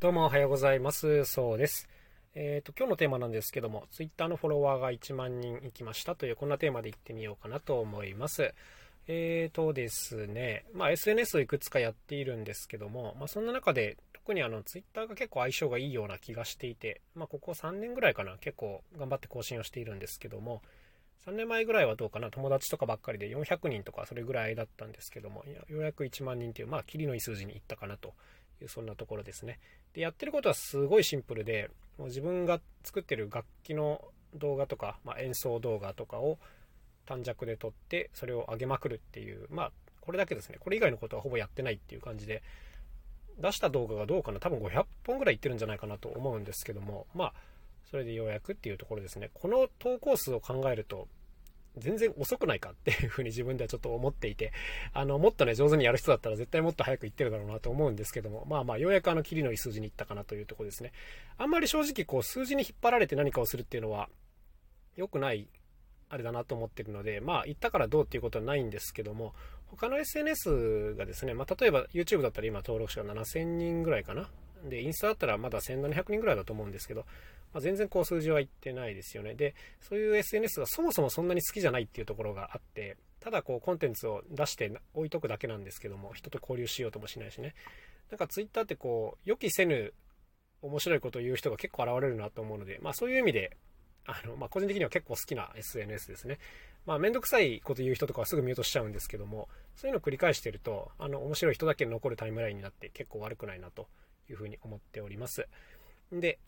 どうもおはようございます。そうです。えっ、ー、と、今日のテーマなんですけども、Twitter のフォロワーが1万人いきましたという、こんなテーマでいってみようかなと思います。えーとですね、まあ、SNS をいくつかやっているんですけども、まあ、そんな中で、特にあの、Twitter が結構相性がいいような気がしていて、まあ、ここ3年ぐらいかな、結構頑張って更新をしているんですけども、3年前ぐらいはどうかな、友達とかばっかりで400人とかそれぐらいだったんですけども、ようやく1万人という、まあ、キリのいい数字にいったかなというそんなところですね。で、やってることはすごいシンプルで、もう自分が作ってる楽器の動画とか、まあ、演奏動画とかを短尺で撮って、それを上げまくるっていう、まあ、これだけですね。これ以外のことはほぼやってないっていう感じで、出した動画がどうかな、多分500本ぐらいいってるんじゃないかなと思うんですけども、まあ、それでようやくっていうところですね。この投稿数を考えると、全然遅くないかっていうふうに自分ではちょっと思っていて、あの、もっとね、上手にやる人だったら絶対もっと早く行ってるだろうなと思うんですけども、まあまあ、ようやくあの、キリのいい数字に行ったかなというとこですね。あんまり正直こう、数字に引っ張られて何かをするっていうのは、良くない、あれだなと思ってるので、まあ、行ったからどうっていうことはないんですけども、他の SNS がですね、まあ、例えば YouTube だったら今登録者が7000人ぐらいかな。で、インスタだったらまだ1700人ぐらいだと思うんですけど、まあ、全然こう数字はいってないですよね。で、そういう SNS がそもそもそんなに好きじゃないっていうところがあって、ただこうコンテンツを出して置いとくだけなんですけども、人と交流しようともしないしね。なんか Twitter ってこう、予期せぬ面白いことを言う人が結構現れるなと思うので、まあそういう意味で、あの、まあ個人的には結構好きな SNS ですね。まあめんどくさいこと言う人とかはすぐミュートしちゃうんですけども、そういうのを繰り返してると、あの、面白い人だけ残るタイムラインになって結構悪くないなというふうに思っております。で、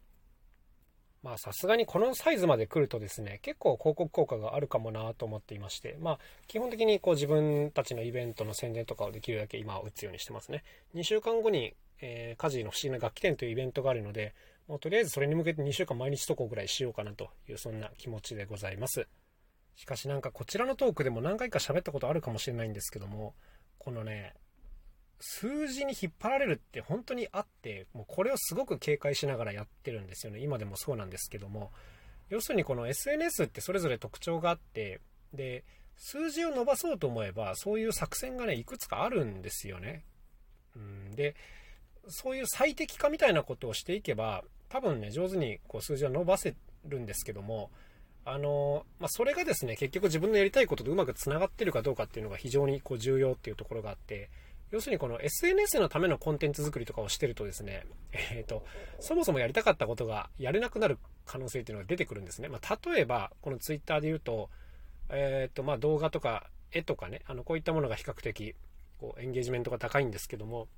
まあさすがにこのサイズまで来るとですね、結構広告効果があるかもなと思っていまして、まあ基本的にこう自分たちのイベントの宣伝とかをできるだけ今は打つようにしてますね。2週間後に、えー、家事の不思議な楽器店というイベントがあるので、もうとりあえずそれに向けて2週間毎日投稿ぐらいしようかなというそんな気持ちでございます。しかしなんかこちらのトークでも何回か喋ったことあるかもしれないんですけども、このね、数字に引っ張られるって本当にあって、もうこれをすごく警戒しながらやってるんですよね。今でもそうなんですけども。要するにこの SNS ってそれぞれ特徴があって、で、数字を伸ばそうと思えば、そういう作戦がね、いくつかあるんですよね。うん、で、そういう最適化みたいなことをしていけば、多分ね、上手にこう数字は伸ばせるんですけども、あのまあ、それがですね、結局自分のやりたいこととうまく繋がってるかどうかっていうのが非常にこう重要っていうところがあって、要するにこの SNS のためのコンテンツ作りとかをしてるとですね、えっ、ー、と、そもそもやりたかったことがやれなくなる可能性っていうのが出てくるんですね。まあ、例えば、この Twitter で言うと、えっ、ー、と、まあ、動画とか絵とかね、あの、こういったものが比較的、こう、エンゲージメントが高いんですけども、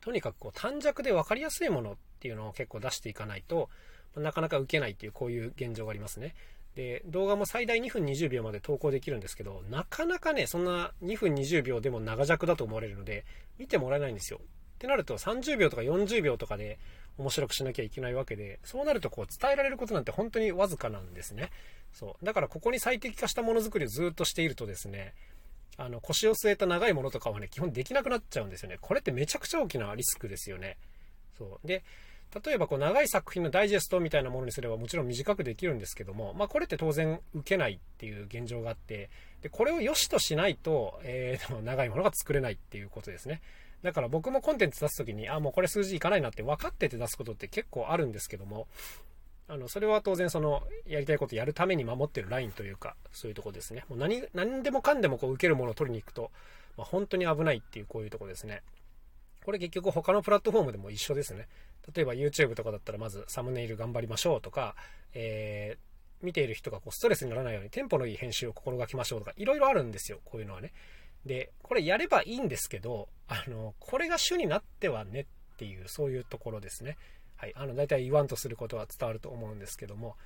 とにかくこう、短尺で分かりやすいものっていうのを結構出していかないと、なかなか受けないっていう、こういう現状がありますね。で、動画も最大2分20秒まで投稿できるんですけど、なかなかね、そんな2分20秒でも長尺だと思われるので、見てもらえないんですよ。ってなると30秒とか40秒とかで面白くしなきゃいけないわけで、そうなるとこう伝えられることなんて本当にわずかなんですね。そう。だからここに最適化したものづくりをずっとしているとですね、あの、腰を据えた長いものとかはね、基本できなくなっちゃうんですよね。これってめちゃくちゃ大きなリスクですよね。そう。で、例えばこう長い作品のダイジェストみたいなものにすればもちろん短くできるんですけども、まあ、これって当然受けないっていう現状があって、で、これを良しとしないと、えー、長いものが作れないっていうことですね。だから僕もコンテンツ出すときに、あ、もうこれ数字いかないなって分かってて出すことって結構あるんですけども、あの、それは当然その、やりたいことやるために守ってるラインというか、そういうとこですね。もう何、何でもかんでもこう受けるものを取りに行くと、まあ、本当に危ないっていうこういうとこですね。これ結局他のプラットフォームでも一緒ですね。例えば YouTube とかだったらまずサムネイル頑張りましょうとか、えー、見ている人がこうストレスにならないようにテンポのいい編集を心がけましょうとか、いろいろあるんですよ、こういうのはね。で、これやればいいんですけど、あの、これが主になってはねっていう、そういうところですね。はい。あの、大体言わんとすることは伝わると思うんですけども、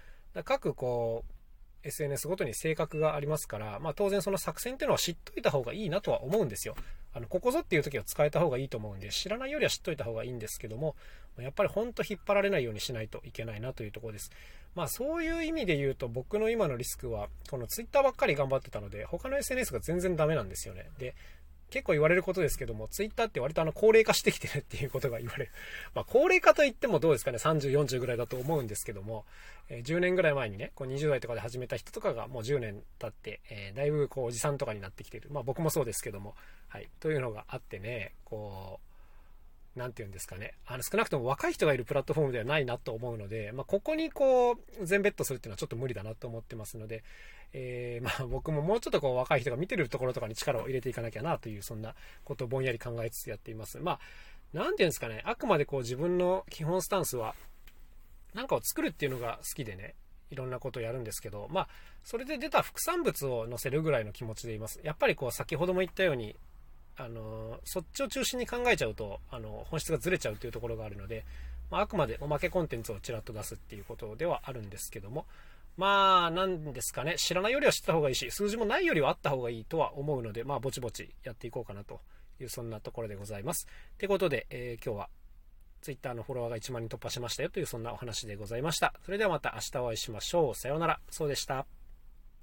各こう、SNS ごとに性格がありますから、まあ当然その作戦っていうのは知っといた方がいいなとは思うんですよ。あの、ここぞっていう時は使えた方がいいと思うんで、知らないよりは知っといた方がいいんですけども、やっぱりほんと引っ張られないようにしないといけないなというところです。まあそういう意味で言うと僕の今のリスクは、この Twitter ばっかり頑張ってたので、他の SNS が全然ダメなんですよね。で、結構言われることですけども、ツイッターって割とあの高齢化してきてるっていうことが言われる。まあ高齢化といってもどうですかね、30、40ぐらいだと思うんですけども、え、10年ぐらい前にね、こう20代とかで始めた人とかがもう10年経って、えー、だいぶこうおじさんとかになってきてる。まあ僕もそうですけども、はい。というのがあってね、こう何て言うんですかね、あの少なくとも若い人がいるプラットフォームではないなと思うので、まあ、ここにこう、全ベットするっていうのはちょっと無理だなと思ってますので、えー、まあ、僕ももうちょっとこう若い人が見てるところとかに力を入れていかなきゃなという、そんなことをぼんやり考えつつやっています。まあ、何て言うんですかね、あくまでこう自分の基本スタンスは、何かを作るっていうのが好きでね、いろんなことをやるんですけど、まあ、それで出た副産物を載せるぐらいの気持ちでいます。やっぱりこう、先ほども言ったように、あの、そっちを中心に考えちゃうと、あの、本質がずれちゃうというところがあるので、まあ、あくまでおまけコンテンツをちらっと出すっていうことではあるんですけども、まあ、なんですかね、知らないよりは知った方がいいし、数字もないよりはあった方がいいとは思うので、まあ、ぼちぼちやっていこうかなという、そんなところでございます。ということで、えー、今日は Twitter のフォロワーが1万人突破しましたよという、そんなお話でございました。それではまた明日お会いしましょう。さようなら。そうでした。